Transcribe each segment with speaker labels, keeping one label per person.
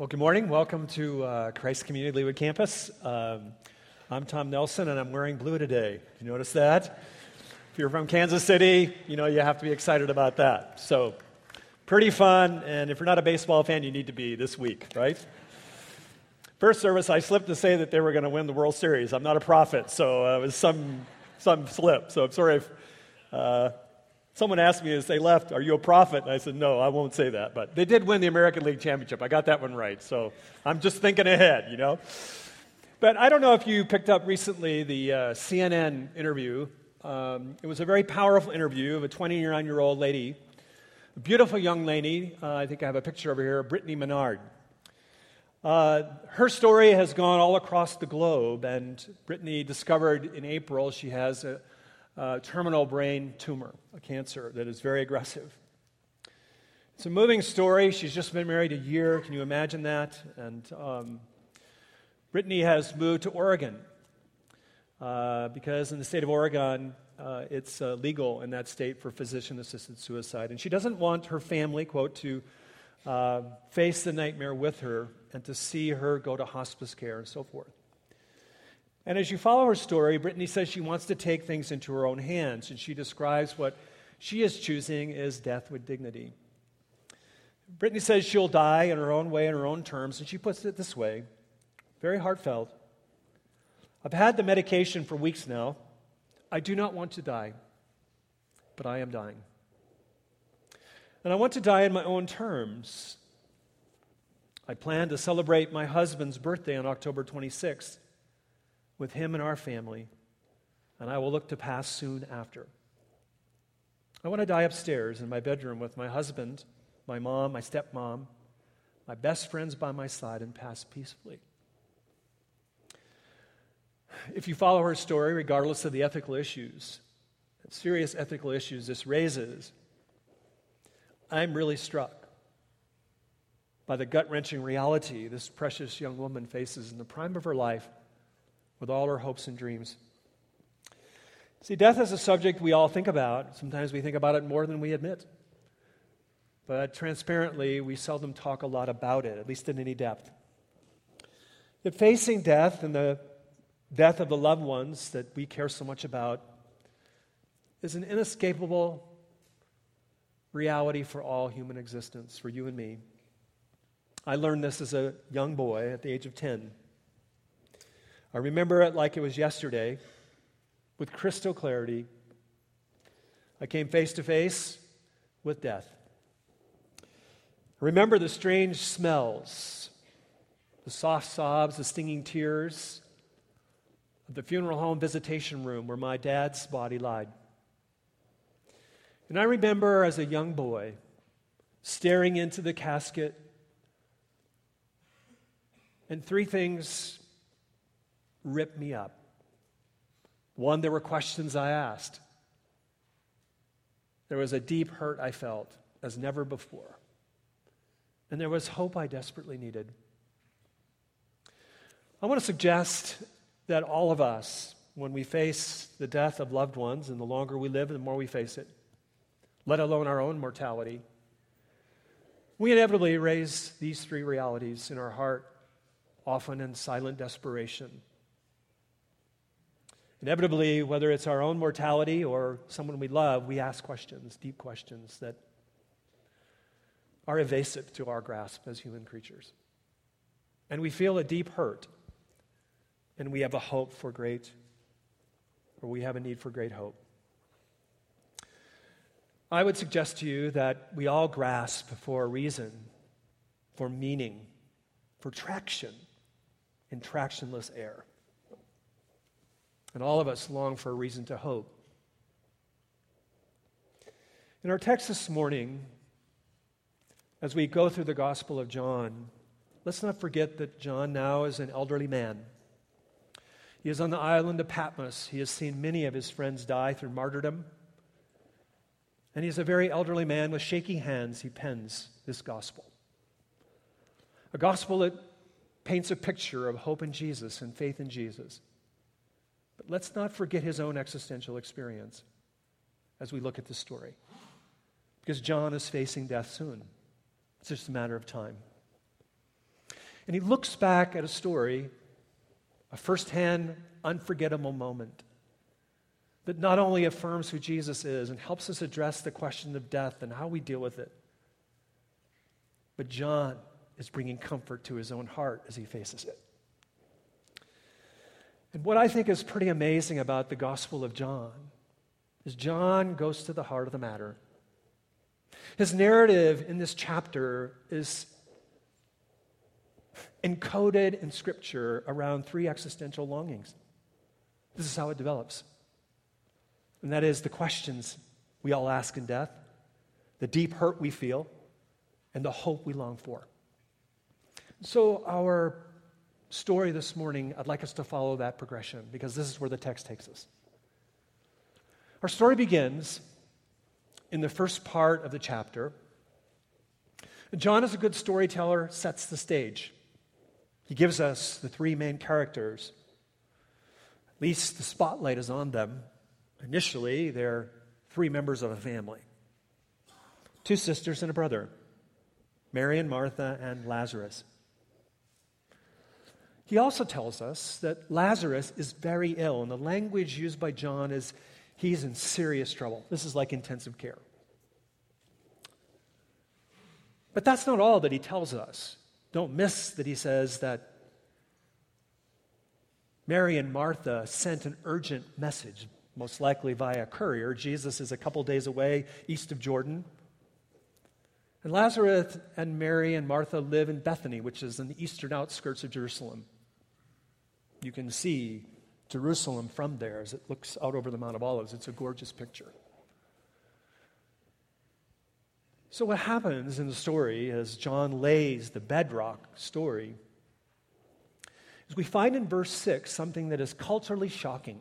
Speaker 1: Well, good morning. Welcome to uh, Christ Community Leawood Campus. Um, I'm Tom Nelson, and I'm wearing blue today. You notice that? If you're from Kansas City, you know you have to be excited about that. So, pretty fun, and if you're not a baseball fan, you need to be this week, right? First service, I slipped to say that they were going to win the World Series. I'm not a prophet, so uh, it was some some slip. So I'm sorry if uh, Someone asked me as they left, Are you a prophet? And I said, No, I won't say that. But they did win the American League Championship. I got that one right. So I'm just thinking ahead, you know? But I don't know if you picked up recently the uh, CNN interview. Um, it was a very powerful interview of a 29 year old lady, a beautiful young lady. Uh, I think I have a picture over here, Brittany Maynard. Uh, her story has gone all across the globe, and Brittany discovered in April she has a, uh, terminal brain tumor, a cancer that is very aggressive. It's a moving story. She's just been married a year. Can you imagine that? And um, Brittany has moved to Oregon uh, because in the state of Oregon, uh, it's uh, legal in that state for physician assisted suicide. And she doesn't want her family, quote, to uh, face the nightmare with her and to see her go to hospice care and so forth. And as you follow her story, Brittany says she wants to take things into her own hands, and she describes what she is choosing is death with dignity. Brittany says she'll die in her own way, in her own terms, and she puts it this way very heartfelt. I've had the medication for weeks now. I do not want to die, but I am dying. And I want to die in my own terms. I plan to celebrate my husband's birthday on October 26th with him and our family, and I will look to pass soon after. I want to die upstairs in my bedroom with my husband, my mom, my stepmom, my best friends by my side, and pass peacefully. If you follow her story, regardless of the ethical issues, serious ethical issues this raises, I'm really struck by the gut wrenching reality this precious young woman faces in the prime of her life with all our hopes and dreams. See, death is a subject we all think about. Sometimes we think about it more than we admit. But transparently, we seldom talk a lot about it, at least in any depth. Yet facing death and the death of the loved ones that we care so much about is an inescapable reality for all human existence, for you and me. I learned this as a young boy at the age of 10. I remember it like it was yesterday with crystal clarity. I came face to face with death. I remember the strange smells, the soft sobs, the stinging tears of the funeral home visitation room where my dad's body lied. And I remember as a young boy staring into the casket, and three things ripped me up. One, there were questions I asked. There was a deep hurt I felt as never before. And there was hope I desperately needed. I want to suggest that all of us, when we face the death of loved ones, and the longer we live, the more we face it, let alone our own mortality, we inevitably raise these three realities in our heart, often in silent desperation. Inevitably, whether it's our own mortality or someone we love, we ask questions, deep questions that are evasive to our grasp as human creatures. And we feel a deep hurt, and we have a hope for great, or we have a need for great hope. I would suggest to you that we all grasp for a reason, for meaning, for traction in tractionless air. And all of us long for a reason to hope. In our text this morning, as we go through the Gospel of John, let's not forget that John now is an elderly man. He is on the island of Patmos. He has seen many of his friends die through martyrdom. And he's a very elderly man with shaky hands. He pens this gospel. A gospel that paints a picture of hope in Jesus and faith in Jesus. But let's not forget his own existential experience as we look at this story. Because John is facing death soon. It's just a matter of time. And he looks back at a story, a firsthand, unforgettable moment that not only affirms who Jesus is and helps us address the question of death and how we deal with it, but John is bringing comfort to his own heart as he faces it. And what I think is pretty amazing about the Gospel of John is John goes to the heart of the matter. His narrative in this chapter is encoded in Scripture around three existential longings. This is how it develops. And that is the questions we all ask in death, the deep hurt we feel, and the hope we long for. So, our story this morning, I'd like us to follow that progression because this is where the text takes us. Our story begins in the first part of the chapter. John, as a good storyteller, sets the stage. He gives us the three main characters. At least the spotlight is on them. Initially, they're three members of a family two sisters and a brother Mary and Martha and Lazarus. He also tells us that Lazarus is very ill, and the language used by John is he's in serious trouble. This is like intensive care. But that's not all that he tells us. Don't miss that he says that Mary and Martha sent an urgent message, most likely via courier. Jesus is a couple days away east of Jordan. And Lazarus and Mary and Martha live in Bethany, which is in the eastern outskirts of Jerusalem. You can see Jerusalem from there as it looks out over the Mount of Olives. It's a gorgeous picture. So, what happens in the story as John lays the bedrock story is we find in verse 6 something that is culturally shocking.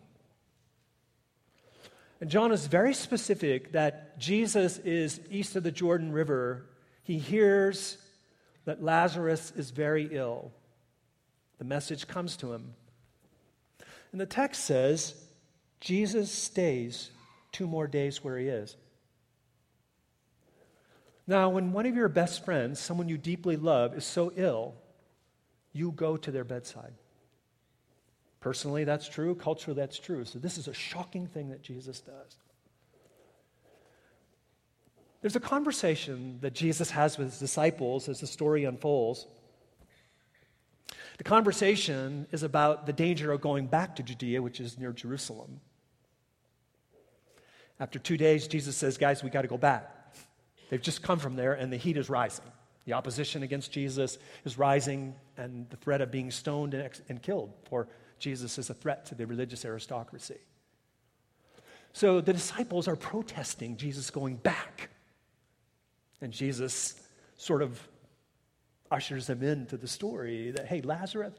Speaker 1: And John is very specific that Jesus is east of the Jordan River. He hears that Lazarus is very ill. The message comes to him. And the text says Jesus stays two more days where he is. Now, when one of your best friends, someone you deeply love, is so ill, you go to their bedside. Personally, that's true. Culturally, that's true. So, this is a shocking thing that Jesus does. There's a conversation that Jesus has with his disciples as the story unfolds. The conversation is about the danger of going back to Judea, which is near Jerusalem. After two days, Jesus says, Guys, we got to go back. They've just come from there, and the heat is rising. The opposition against Jesus is rising, and the threat of being stoned and, ex- and killed for Jesus is a threat to the religious aristocracy. So the disciples are protesting Jesus going back. And Jesus sort of ushers them into the story that, hey, Lazarus,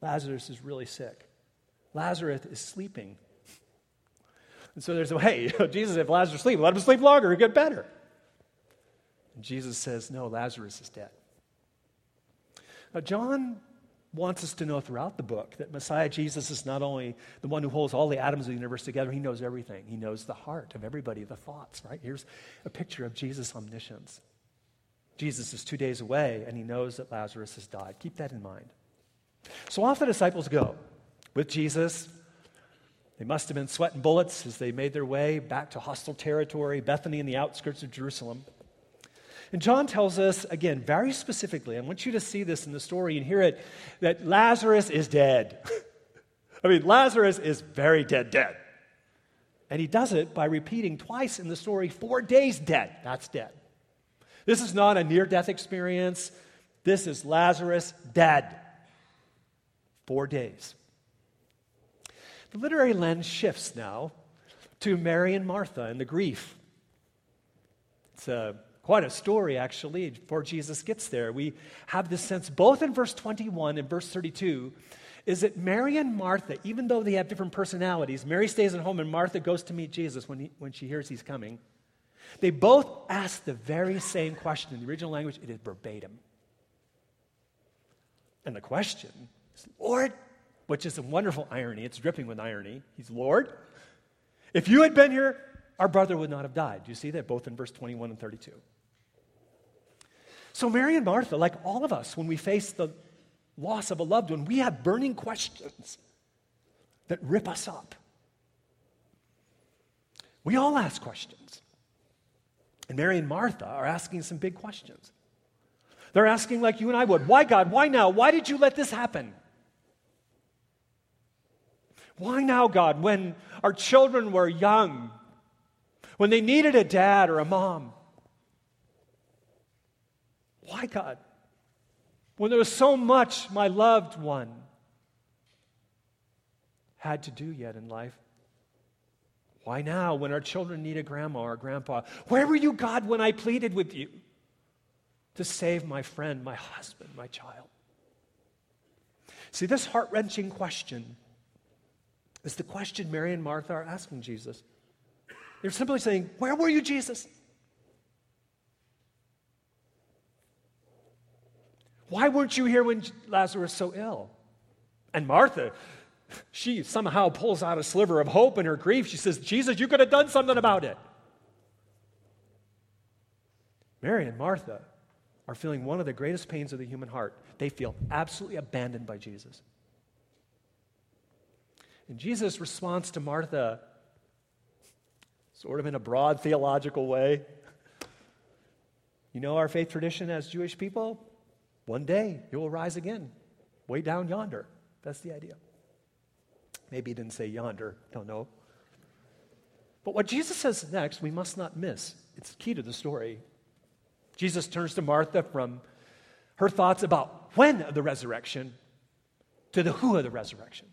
Speaker 1: Lazarus is really sick. Lazarus is sleeping. And so there's, a, hey, Jesus, if Lazarus sleep, let him sleep longer, he'll get better. And Jesus says, no, Lazarus is dead. Now, John wants us to know throughout the book that Messiah Jesus is not only the one who holds all the atoms of the universe together, he knows everything. He knows the heart of everybody, the thoughts, right? Here's a picture of Jesus' omniscience. Jesus is two days away, and he knows that Lazarus has died. Keep that in mind. So off the disciples go with Jesus. They must have been sweating bullets as they made their way back to hostile territory, Bethany in the outskirts of Jerusalem. And John tells us, again, very specifically, I want you to see this in the story and hear it, that Lazarus is dead. I mean, Lazarus is very dead, dead. And he does it by repeating twice in the story, four days dead. That's dead. This is not a near death experience. This is Lazarus dead. Four days. The literary lens shifts now to Mary and Martha and the grief. It's a, quite a story, actually, before Jesus gets there. We have this sense, both in verse 21 and verse 32, is that Mary and Martha, even though they have different personalities, Mary stays at home and Martha goes to meet Jesus when, he, when she hears he's coming. They both ask the very same question. In the original language, it is verbatim. And the question is, Lord, which is a wonderful irony. It's dripping with irony. He's Lord. If you had been here, our brother would not have died. Do you see that? Both in verse 21 and 32. So, Mary and Martha, like all of us, when we face the loss of a loved one, we have burning questions that rip us up. We all ask questions. And Mary and Martha are asking some big questions. They're asking, like you and I would, why God? Why now? Why did you let this happen? Why now, God, when our children were young, when they needed a dad or a mom? Why, God? When there was so much my loved one had to do yet in life. Why now, when our children need a grandma or a grandpa? Where were you, God, when I pleaded with you to save my friend, my husband, my child? See, this heart wrenching question is the question Mary and Martha are asking Jesus. They're simply saying, Where were you, Jesus? Why weren't you here when Lazarus was so ill? And Martha, she somehow pulls out a sliver of hope in her grief. She says, Jesus, you could have done something about it. Mary and Martha are feeling one of the greatest pains of the human heart. They feel absolutely abandoned by Jesus. And Jesus' response to Martha, sort of in a broad theological way, you know our faith tradition as Jewish people? One day you will rise again, way down yonder. That's the idea. Maybe he didn't say yonder, don't know. But what Jesus says next, we must not miss. It's key to the story. Jesus turns to Martha from her thoughts about when of the resurrection to the who of the resurrection.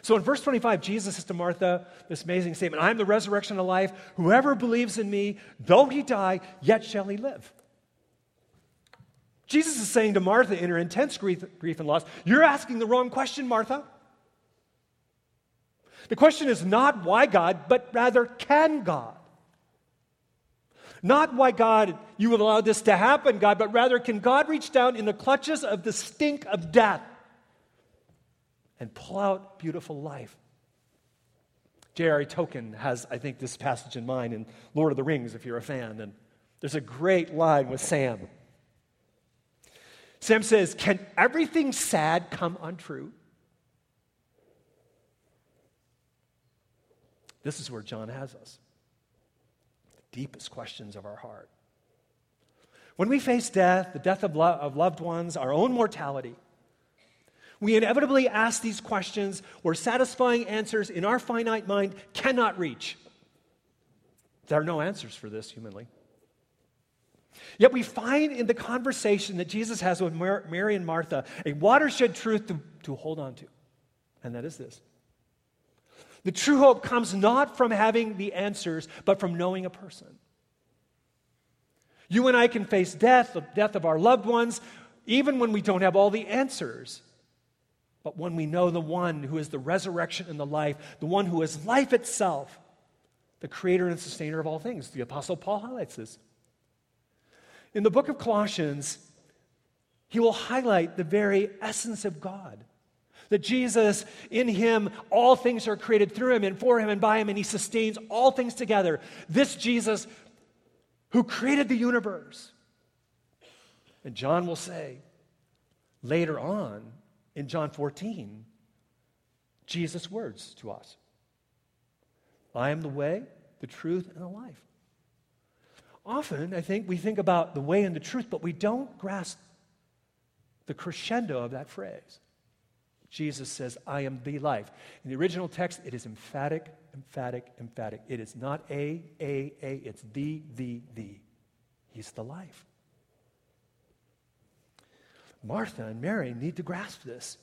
Speaker 1: So in verse 25, Jesus says to Martha this amazing statement I am the resurrection of life. Whoever believes in me, though he die, yet shall he live. Jesus is saying to Martha in her intense grief, grief and loss, You're asking the wrong question, Martha. The question is not why God, but rather can God? Not why God, you would allow this to happen, God, but rather can God reach down in the clutches of the stink of death and pull out beautiful life? J.R.R. Tolkien has, I think, this passage in mind in Lord of the Rings, if you're a fan. And there's a great line with Sam. Sam says, Can everything sad come untrue? This is where John has us the deepest questions of our heart. When we face death, the death of, lo- of loved ones, our own mortality, we inevitably ask these questions where satisfying answers in our finite mind cannot reach. There are no answers for this humanly. Yet we find in the conversation that Jesus has with Mary and Martha a watershed truth to, to hold on to, and that is this the true hope comes not from having the answers, but from knowing a person. You and I can face death, the death of our loved ones, even when we don't have all the answers. But when we know the one who is the resurrection and the life, the one who is life itself, the creator and sustainer of all things. The Apostle Paul highlights this. In the book of Colossians, he will highlight the very essence of God. That Jesus, in him, all things are created through him and for him and by him, and he sustains all things together. This Jesus who created the universe. And John will say later on in John 14, Jesus' words to us I am the way, the truth, and the life. Often, I think, we think about the way and the truth, but we don't grasp the crescendo of that phrase. Jesus says, I am the life. In the original text, it is emphatic, emphatic, emphatic. It is not a, a, a, it's the, the, the. He's the life. Martha and Mary need to grasp this,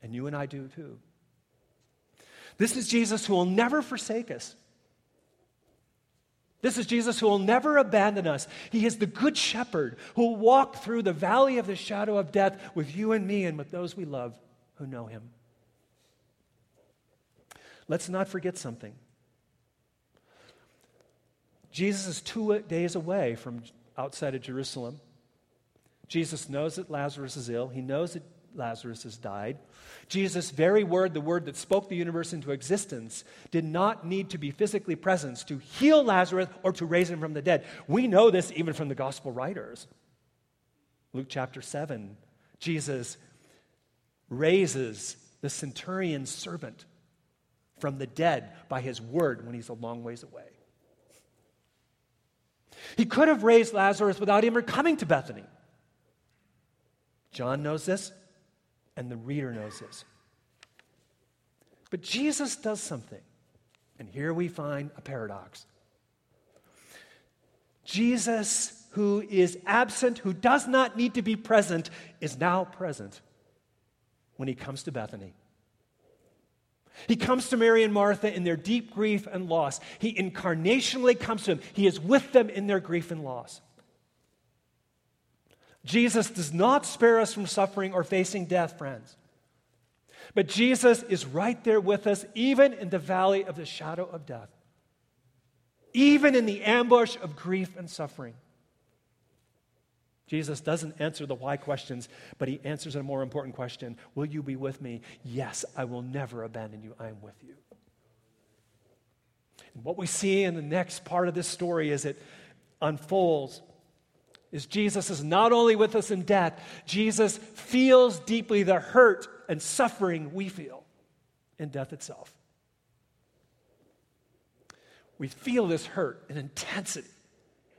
Speaker 1: and you and I do too. This is Jesus who will never forsake us. This is Jesus who will never abandon us. He is the good shepherd who will walk through the valley of the shadow of death with you and me and with those we love who know him. Let's not forget something. Jesus is two days away from outside of Jerusalem. Jesus knows that Lazarus is ill. He knows that Lazarus has died. Jesus' very word, the word that spoke the universe into existence, did not need to be physically present to heal Lazarus or to raise him from the dead. We know this even from the gospel writers. Luke chapter 7, Jesus raises the centurion's servant from the dead by his word when he's a long ways away. He could have raised Lazarus without ever coming to Bethany. John knows this, and the reader knows this. But Jesus does something, and here we find a paradox. Jesus, who is absent, who does not need to be present, is now present when he comes to Bethany. He comes to Mary and Martha in their deep grief and loss. He incarnationally comes to them. He is with them in their grief and loss. Jesus does not spare us from suffering or facing death, friends. But Jesus is right there with us, even in the valley of the shadow of death, even in the ambush of grief and suffering. Jesus doesn't answer the why questions, but he answers a more important question Will you be with me? Yes, I will never abandon you. I am with you. And what we see in the next part of this story as it unfolds is Jesus is not only with us in death, Jesus feels deeply the hurt and suffering we feel in death itself. We feel this hurt and intensity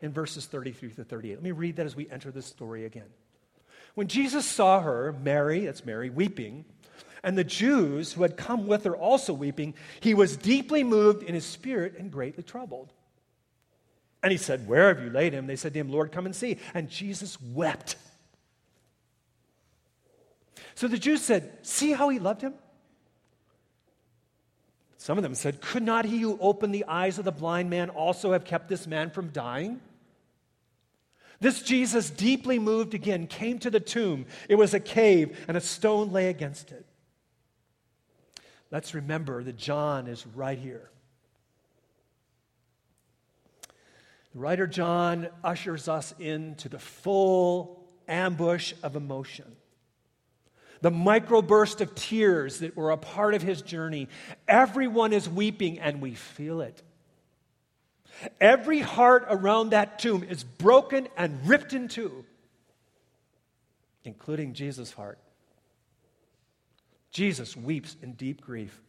Speaker 1: in verses 33 to 38. Let me read that as we enter this story again. When Jesus saw her, Mary, that's Mary, weeping, and the Jews who had come with her also weeping, he was deeply moved in his spirit and greatly troubled. And he said, Where have you laid him? They said to him, Lord, come and see. And Jesus wept. So the Jews said, See how he loved him? Some of them said, Could not he who opened the eyes of the blind man also have kept this man from dying? This Jesus, deeply moved again, came to the tomb. It was a cave, and a stone lay against it. Let's remember that John is right here. The writer John ushers us into the full ambush of emotion. The microburst of tears that were a part of his journey. Everyone is weeping, and we feel it. Every heart around that tomb is broken and ripped in two, including Jesus' heart. Jesus weeps in deep grief.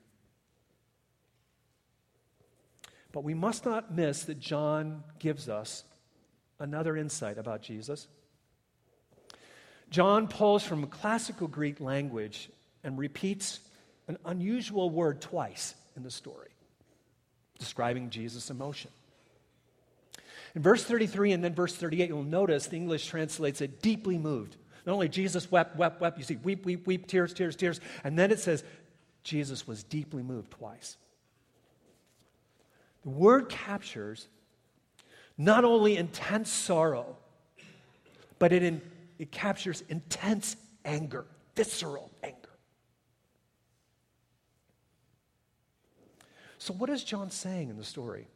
Speaker 1: But we must not miss that John gives us another insight about Jesus. John pulls from classical Greek language and repeats an unusual word twice in the story, describing Jesus' emotion. In verse 33 and then verse 38, you'll notice the English translates it deeply moved. Not only Jesus wept, wept, wept, you see weep, weep, weep, tears, tears, tears. And then it says Jesus was deeply moved twice. The word captures not only intense sorrow, but it, in, it captures intense anger, visceral anger. So, what is John saying in the story?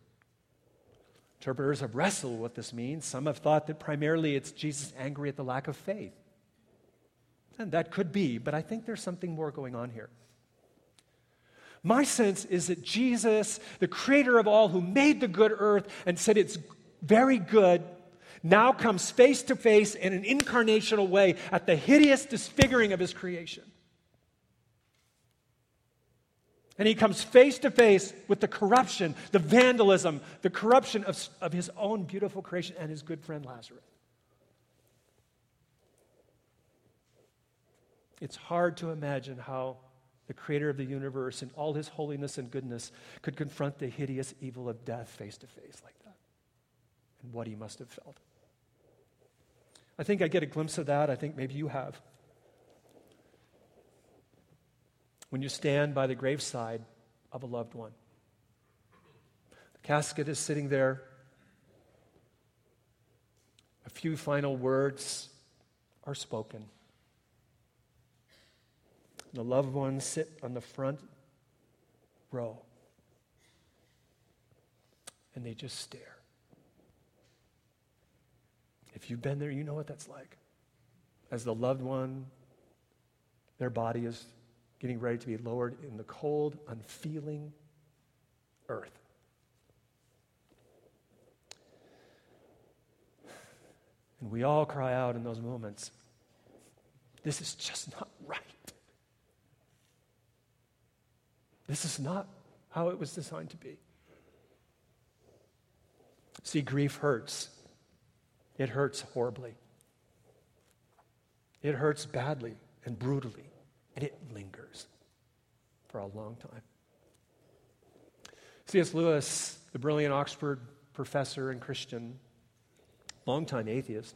Speaker 1: Interpreters have wrestled what this means. Some have thought that primarily it's Jesus angry at the lack of faith. And that could be, but I think there's something more going on here. My sense is that Jesus, the creator of all, who made the good earth and said it's very good, now comes face to face in an incarnational way at the hideous disfiguring of his creation. And he comes face to face with the corruption, the vandalism, the corruption of, of his own beautiful creation and his good friend Lazarus. It's hard to imagine how the creator of the universe in all his holiness and goodness could confront the hideous evil of death face to face like that. And what he must have felt. I think I get a glimpse of that. I think maybe you have. When you stand by the graveside of a loved one. The casket is sitting there. A few final words are spoken. The loved ones sit on the front row and they just stare. If you've been there, you know what that's like. As the loved one, their body is getting ready to be lowered in the cold, unfeeling earth. And we all cry out in those moments this is just not right. This is not how it was designed to be. See, grief hurts. It hurts horribly. It hurts badly and brutally, and it lingers for a long time. C.S. Lewis, the brilliant Oxford professor and Christian, longtime atheist,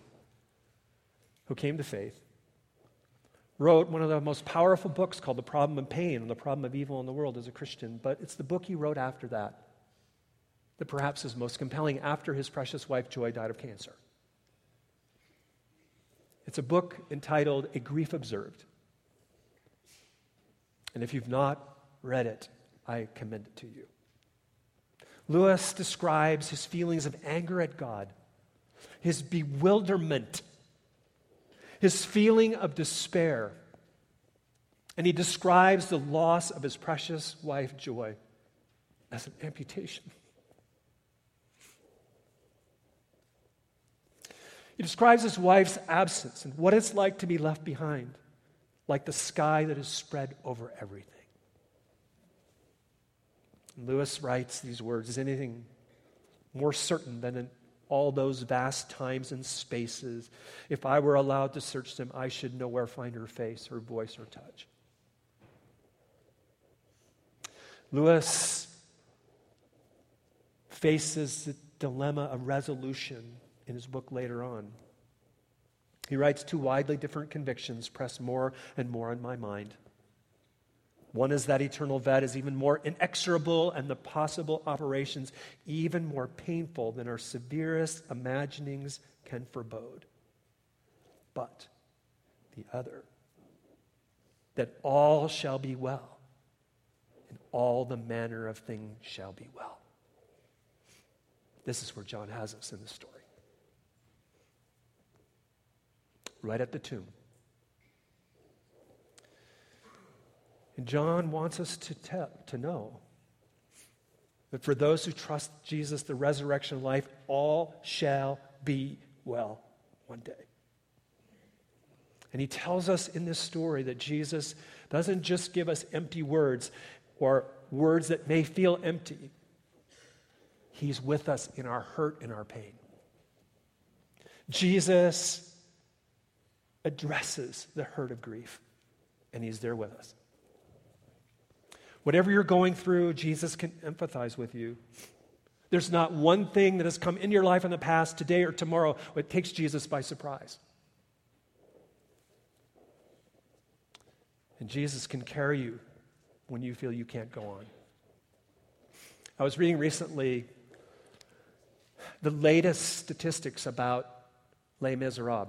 Speaker 1: who came to faith, wrote one of the most powerful books called The Problem of Pain and the Problem of Evil in the World as a Christian, but it's the book he wrote after that that perhaps is most compelling after his precious wife Joy died of cancer. It's a book entitled A Grief Observed. And if you've not read it, I commend it to you. Lewis describes his feelings of anger at God, his bewilderment, his feeling of despair, and he describes the loss of his precious wife, Joy, as an amputation. He describes his wife's absence and what it's like to be left behind, like the sky that is spread over everything. Lewis writes these words Is anything more certain than in all those vast times and spaces? If I were allowed to search them, I should nowhere find her face, her voice, or touch. Lewis faces the dilemma of resolution in his book later on. He writes two widely different convictions press more and more on my mind. One is that eternal vet is even more inexorable and the possible operations even more painful than our severest imaginings can forebode. But the other, that all shall be well, and all the manner of things shall be well. This is where John has us in the story. Right at the tomb. And John wants us to, to know that for those who trust Jesus, the resurrection life, all shall be well one day. And he tells us in this story that Jesus doesn't just give us empty words or words that may feel empty. He's with us in our hurt and our pain. Jesus addresses the hurt of grief, and He's there with us. Whatever you're going through, Jesus can empathize with you. There's not one thing that has come in your life in the past, today or tomorrow, that takes Jesus by surprise. And Jesus can carry you when you feel you can't go on. I was reading recently the latest statistics about Les Miserables.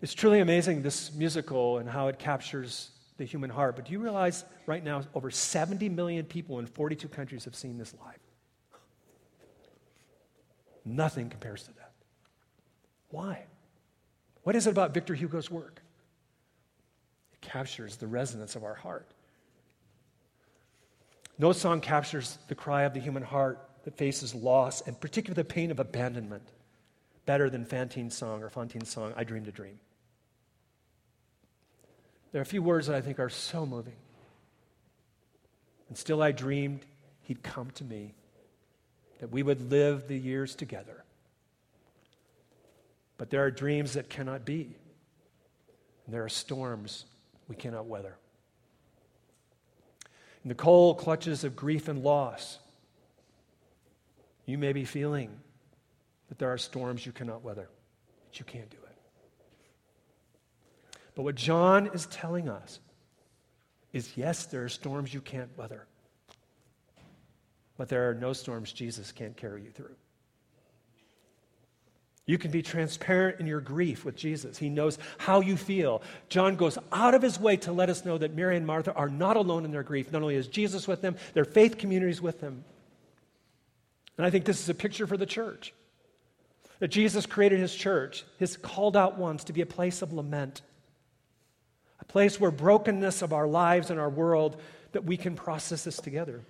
Speaker 1: It's truly amazing, this musical and how it captures the human heart. But do you realize right now over 70 million people in 42 countries have seen this live? Nothing compares to that. Why? What is it about Victor Hugo's work? It captures the resonance of our heart. No song captures the cry of the human heart that faces loss and particularly the pain of abandonment better than Fantine's song or Fantine's song, I Dreamed a Dream. There are a few words that I think are so moving. And still I dreamed he'd come to me, that we would live the years together. But there are dreams that cannot be, and there are storms we cannot weather. In the cold clutches of grief and loss, you may be feeling that there are storms you cannot weather, that you can't do it. But what John is telling us is yes, there are storms you can't weather, but there are no storms Jesus can't carry you through. You can be transparent in your grief with Jesus. He knows how you feel. John goes out of his way to let us know that Mary and Martha are not alone in their grief. Not only is Jesus with them, their faith communities with them. And I think this is a picture for the church. That Jesus created his church, his called out ones, to be a place of lament, place where brokenness of our lives and our world, that we can process this together.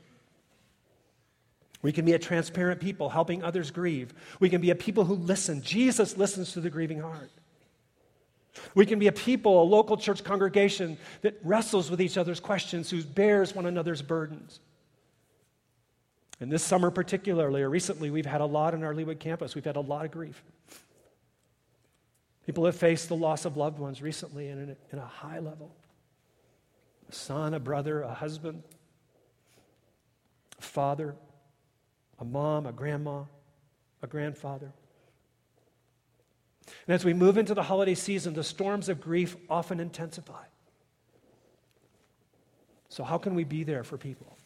Speaker 1: We can be a transparent people helping others grieve. We can be a people who listen. Jesus listens to the grieving heart. We can be a people, a local church congregation that wrestles with each other's questions, who bears one another's burdens. And this summer, particularly, or recently, we've had a lot on our Leawood campus. We've had a lot of grief. People have faced the loss of loved ones recently in a, in a high level a son, a brother, a husband, a father, a mom, a grandma, a grandfather. And as we move into the holiday season, the storms of grief often intensify. So, how can we be there for people?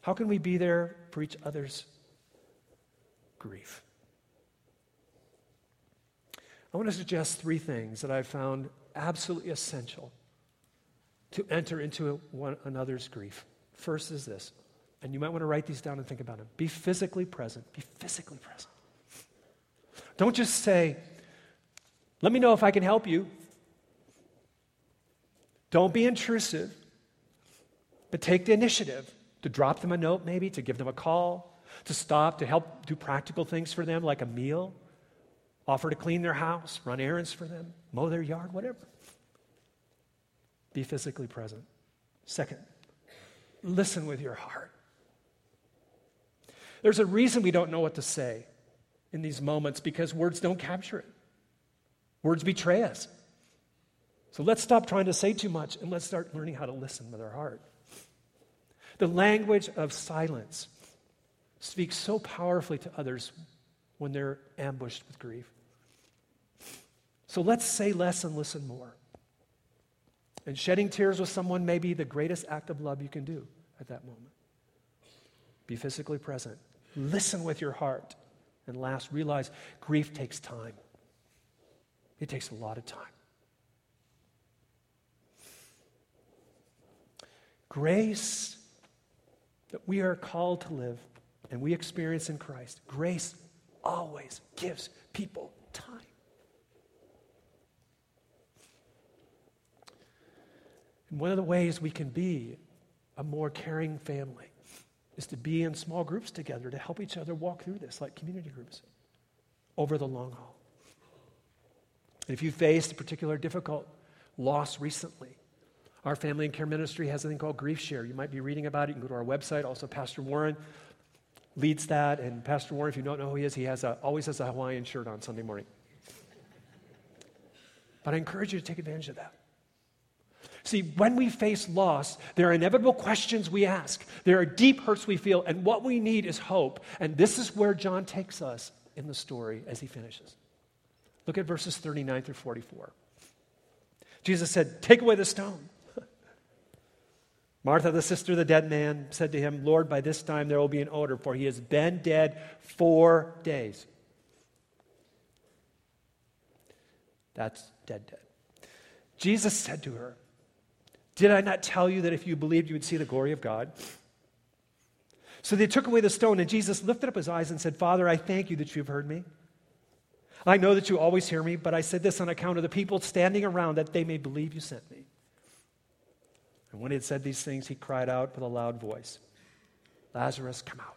Speaker 1: How can we be there for each other's grief? I want to suggest three things that I've found absolutely essential to enter into one another's grief. First is this, and you might want to write these down and think about them. Be physically present. Be physically present. Don't just say, let me know if I can help you. Don't be intrusive, but take the initiative to drop them a note, maybe, to give them a call, to stop, to help do practical things for them, like a meal, offer to clean their house, run errands for them, mow their yard, whatever. Be physically present. Second, listen with your heart. There's a reason we don't know what to say in these moments because words don't capture it. Words betray us. So let's stop trying to say too much and let's start learning how to listen with our heart. The language of silence speaks so powerfully to others when they're ambushed with grief. So let's say less and listen more. And shedding tears with someone may be the greatest act of love you can do at that moment. Be physically present. Listen with your heart. And last, realize grief takes time. It takes a lot of time. Grace that we are called to live and we experience in Christ, grace always gives people time. And one of the ways we can be a more caring family is to be in small groups together to help each other walk through this, like community groups, over the long haul. And if you faced a particular difficult loss recently, our family and care ministry has a thing called Grief Share. You might be reading about it. You can go to our website. Also, Pastor Warren leads that. And Pastor Warren, if you don't know who he is, he has a, always has a Hawaiian shirt on Sunday morning. But I encourage you to take advantage of that. See, when we face loss, there are inevitable questions we ask. There are deep hurts we feel, and what we need is hope. And this is where John takes us in the story as he finishes. Look at verses 39 through 44. Jesus said, Take away the stone. Martha, the sister of the dead man, said to him, Lord, by this time there will be an odor, for he has been dead four days. That's dead, dead. Jesus said to her, did I not tell you that if you believed, you would see the glory of God? So they took away the stone, and Jesus lifted up his eyes and said, Father, I thank you that you have heard me. I know that you always hear me, but I said this on account of the people standing around that they may believe you sent me. And when he had said these things, he cried out with a loud voice Lazarus, come out.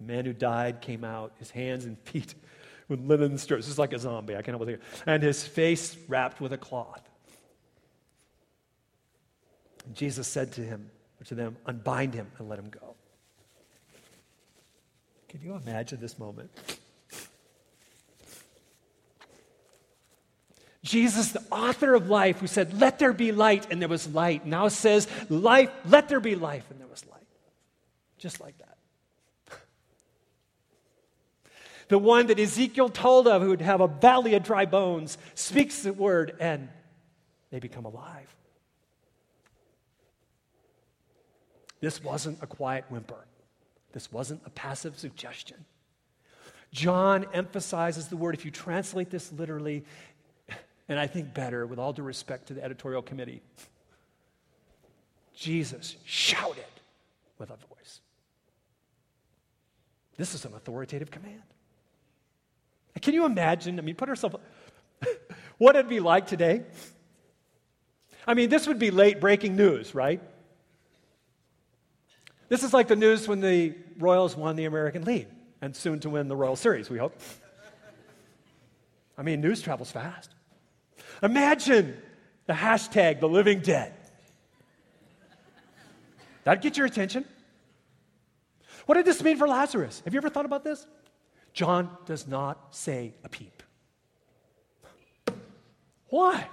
Speaker 1: The man who died came out, his hands and feet with linen strips. This is like a zombie. I can't help but think. And his face wrapped with a cloth. Jesus said to him, to them, unbind him and let him go. Can you imagine this moment? Jesus, the author of life, who said, Let there be light, and there was light, now says, Life, let there be life, and there was light. Just like that. the one that Ezekiel told of, who would have a valley of dry bones, speaks the word, and they become alive. This wasn't a quiet whimper. This wasn't a passive suggestion. John emphasizes the word. If you translate this literally, and I think better, with all due respect to the editorial committee, Jesus shouted with a voice. This is an authoritative command. Can you imagine? I mean, put ourselves, what it'd be like today? I mean, this would be late breaking news, right? This is like the news when the Royals won the American League and soon to win the Royal Series, we hope. I mean, news travels fast. Imagine the hashtag the living dead. That'd get your attention. What did this mean for Lazarus? Have you ever thought about this? John does not say a peep. Why?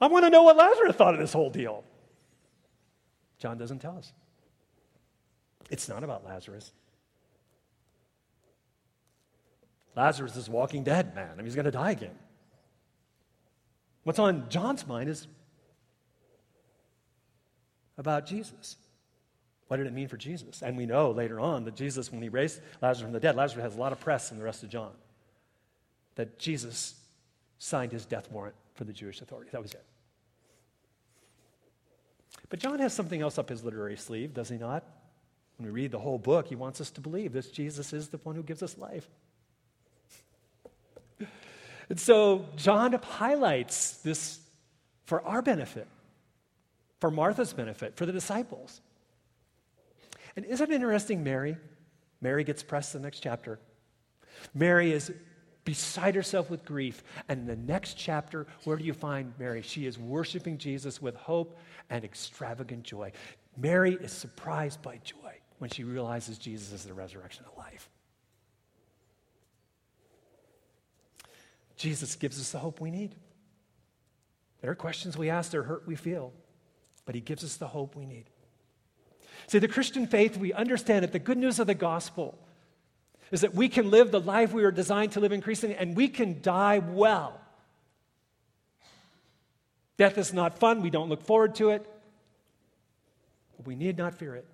Speaker 1: I want to know what Lazarus thought of this whole deal. John doesn't tell us. It's not about Lazarus. Lazarus is walking dead, man. I mean, he's going to die again. What's on John's mind is about Jesus. What did it mean for Jesus? And we know later on that Jesus, when he raised Lazarus from the dead, Lazarus has a lot of press in the rest of John. That Jesus signed his death warrant for the Jewish authorities. That was it. But John has something else up his literary sleeve, does he not? When we read the whole book, he wants us to believe this Jesus is the one who gives us life. And so John highlights this for our benefit, for Martha's benefit, for the disciples. And isn't it interesting, Mary? Mary gets pressed in the next chapter. Mary is beside herself with grief. And in the next chapter, where do you find Mary? She is worshiping Jesus with hope and extravagant joy. Mary is surprised by joy when she realizes Jesus is the resurrection of life. Jesus gives us the hope we need. There are questions we ask, there are hurt we feel, but he gives us the hope we need. See, the Christian faith, we understand that the good news of the gospel is that we can live the life we were designed to live increasingly and we can die well. Death is not fun. We don't look forward to it. But we need not fear it.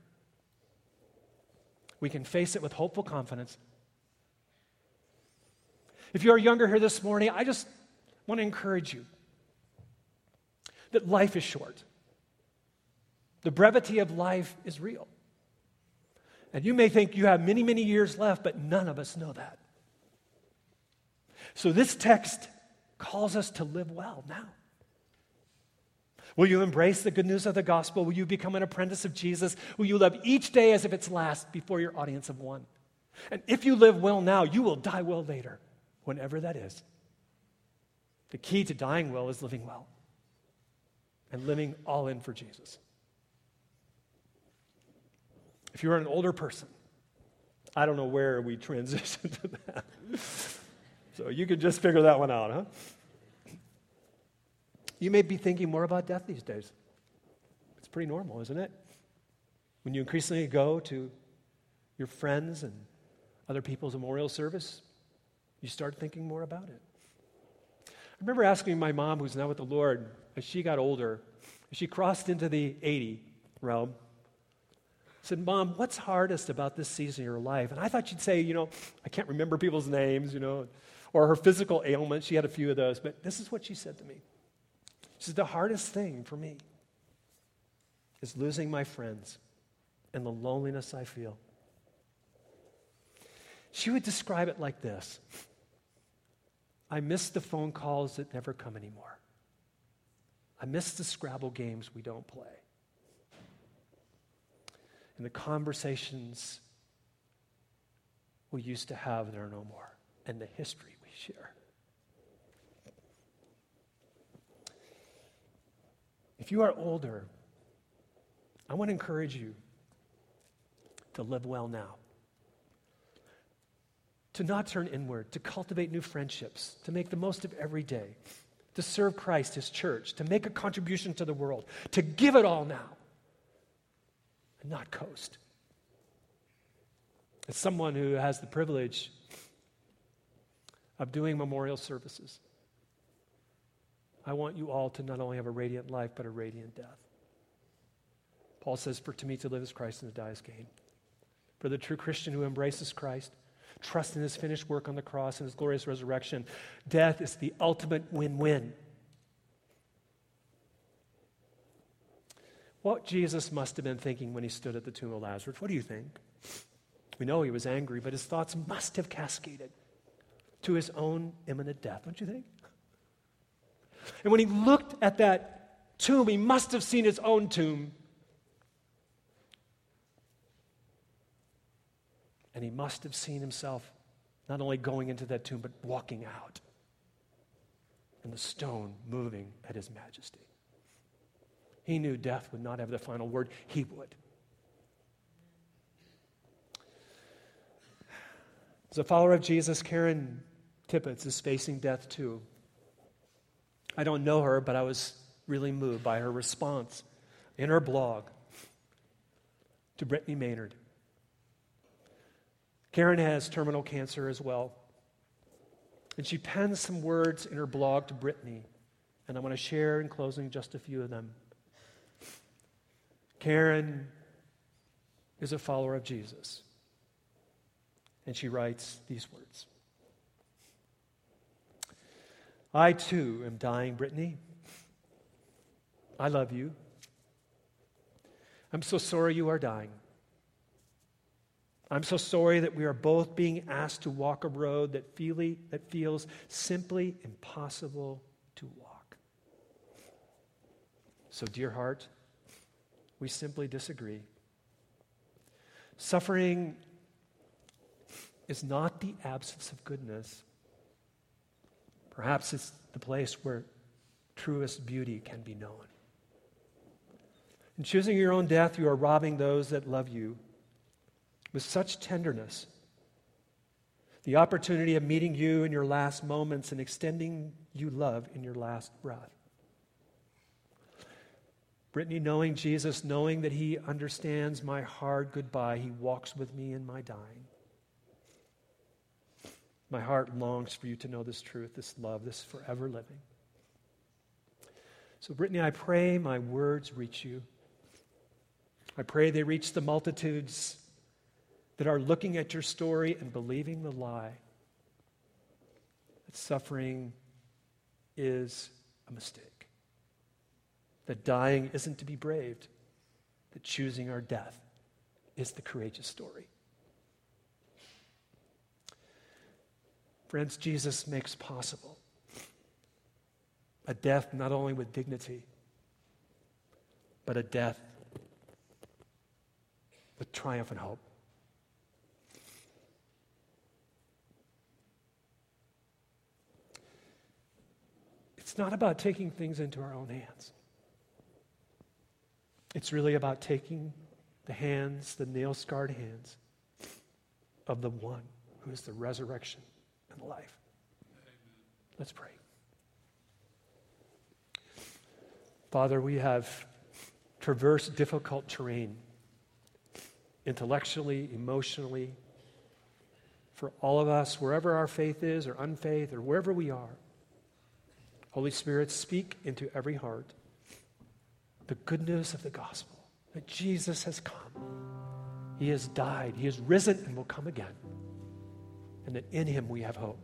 Speaker 1: We can face it with hopeful confidence. If you're younger here this morning, I just want to encourage you that life is short. The brevity of life is real. And you may think you have many, many years left, but none of us know that. So this text calls us to live well now. Will you embrace the good news of the gospel? Will you become an apprentice of Jesus? Will you live each day as if it's last before your audience of one? And if you live well now, you will die well later, whenever that is. The key to dying well is living well and living all in for Jesus. If you're an older person, I don't know where we transition to that. so you could just figure that one out, huh? You may be thinking more about death these days. It's pretty normal, isn't it? When you increasingly go to your friends and other people's memorial service, you start thinking more about it. I remember asking my mom, who's now with the Lord, as she got older, as she crossed into the 80 realm, said, Mom, what's hardest about this season of your life? And I thought she'd say, you know, I can't remember people's names, you know, or her physical ailments. She had a few of those. But this is what she said to me. She said, The hardest thing for me is losing my friends and the loneliness I feel. She would describe it like this I miss the phone calls that never come anymore. I miss the Scrabble games we don't play and the conversations we used to have that are no more, and the history we share. If you are older, I want to encourage you to live well now. To not turn inward, to cultivate new friendships, to make the most of every day, to serve Christ, His church, to make a contribution to the world, to give it all now and not coast. As someone who has the privilege of doing memorial services, I want you all to not only have a radiant life, but a radiant death. Paul says, For to me to live is Christ and to die is gain. For the true Christian who embraces Christ, trusts in his finished work on the cross and his glorious resurrection, death is the ultimate win win. What Jesus must have been thinking when he stood at the tomb of Lazarus. What do you think? We know he was angry, but his thoughts must have cascaded to his own imminent death, don't you think? And when he looked at that tomb, he must have seen his own tomb. And he must have seen himself not only going into that tomb, but walking out. And the stone moving at his majesty. He knew death would not have the final word, he would. As a follower of Jesus, Karen Tippett is facing death too. I don't know her, but I was really moved by her response in her blog to Brittany Maynard. Karen has terminal cancer as well. And she pens some words in her blog to Brittany, and I want to share in closing just a few of them. Karen is a follower of Jesus, and she writes these words I too am dying, Brittany. I love you. I'm so sorry you are dying. I'm so sorry that we are both being asked to walk a road that, that feels simply impossible to walk. So, dear heart, we simply disagree. Suffering is not the absence of goodness. Perhaps it's the place where truest beauty can be known. In choosing your own death, you are robbing those that love you with such tenderness. The opportunity of meeting you in your last moments and extending you love in your last breath. Brittany, knowing Jesus, knowing that He understands my hard goodbye, He walks with me in my dying. My heart longs for you to know this truth, this love, this forever living. So, Brittany, I pray my words reach you. I pray they reach the multitudes that are looking at your story and believing the lie that suffering is a mistake, that dying isn't to be braved, that choosing our death is the courageous story. Friends, Jesus makes possible a death not only with dignity, but a death with triumph and hope. It's not about taking things into our own hands. It's really about taking the hands, the nail scarred hands of the one who is the resurrection and the life. Let's pray. Father, we have traversed difficult terrain intellectually, emotionally, for all of us, wherever our faith is or unfaith or wherever we are. Holy Spirit, speak into every heart the good news of the gospel that Jesus has come. He has died, He has risen, and will come again. And that in Him we have hope.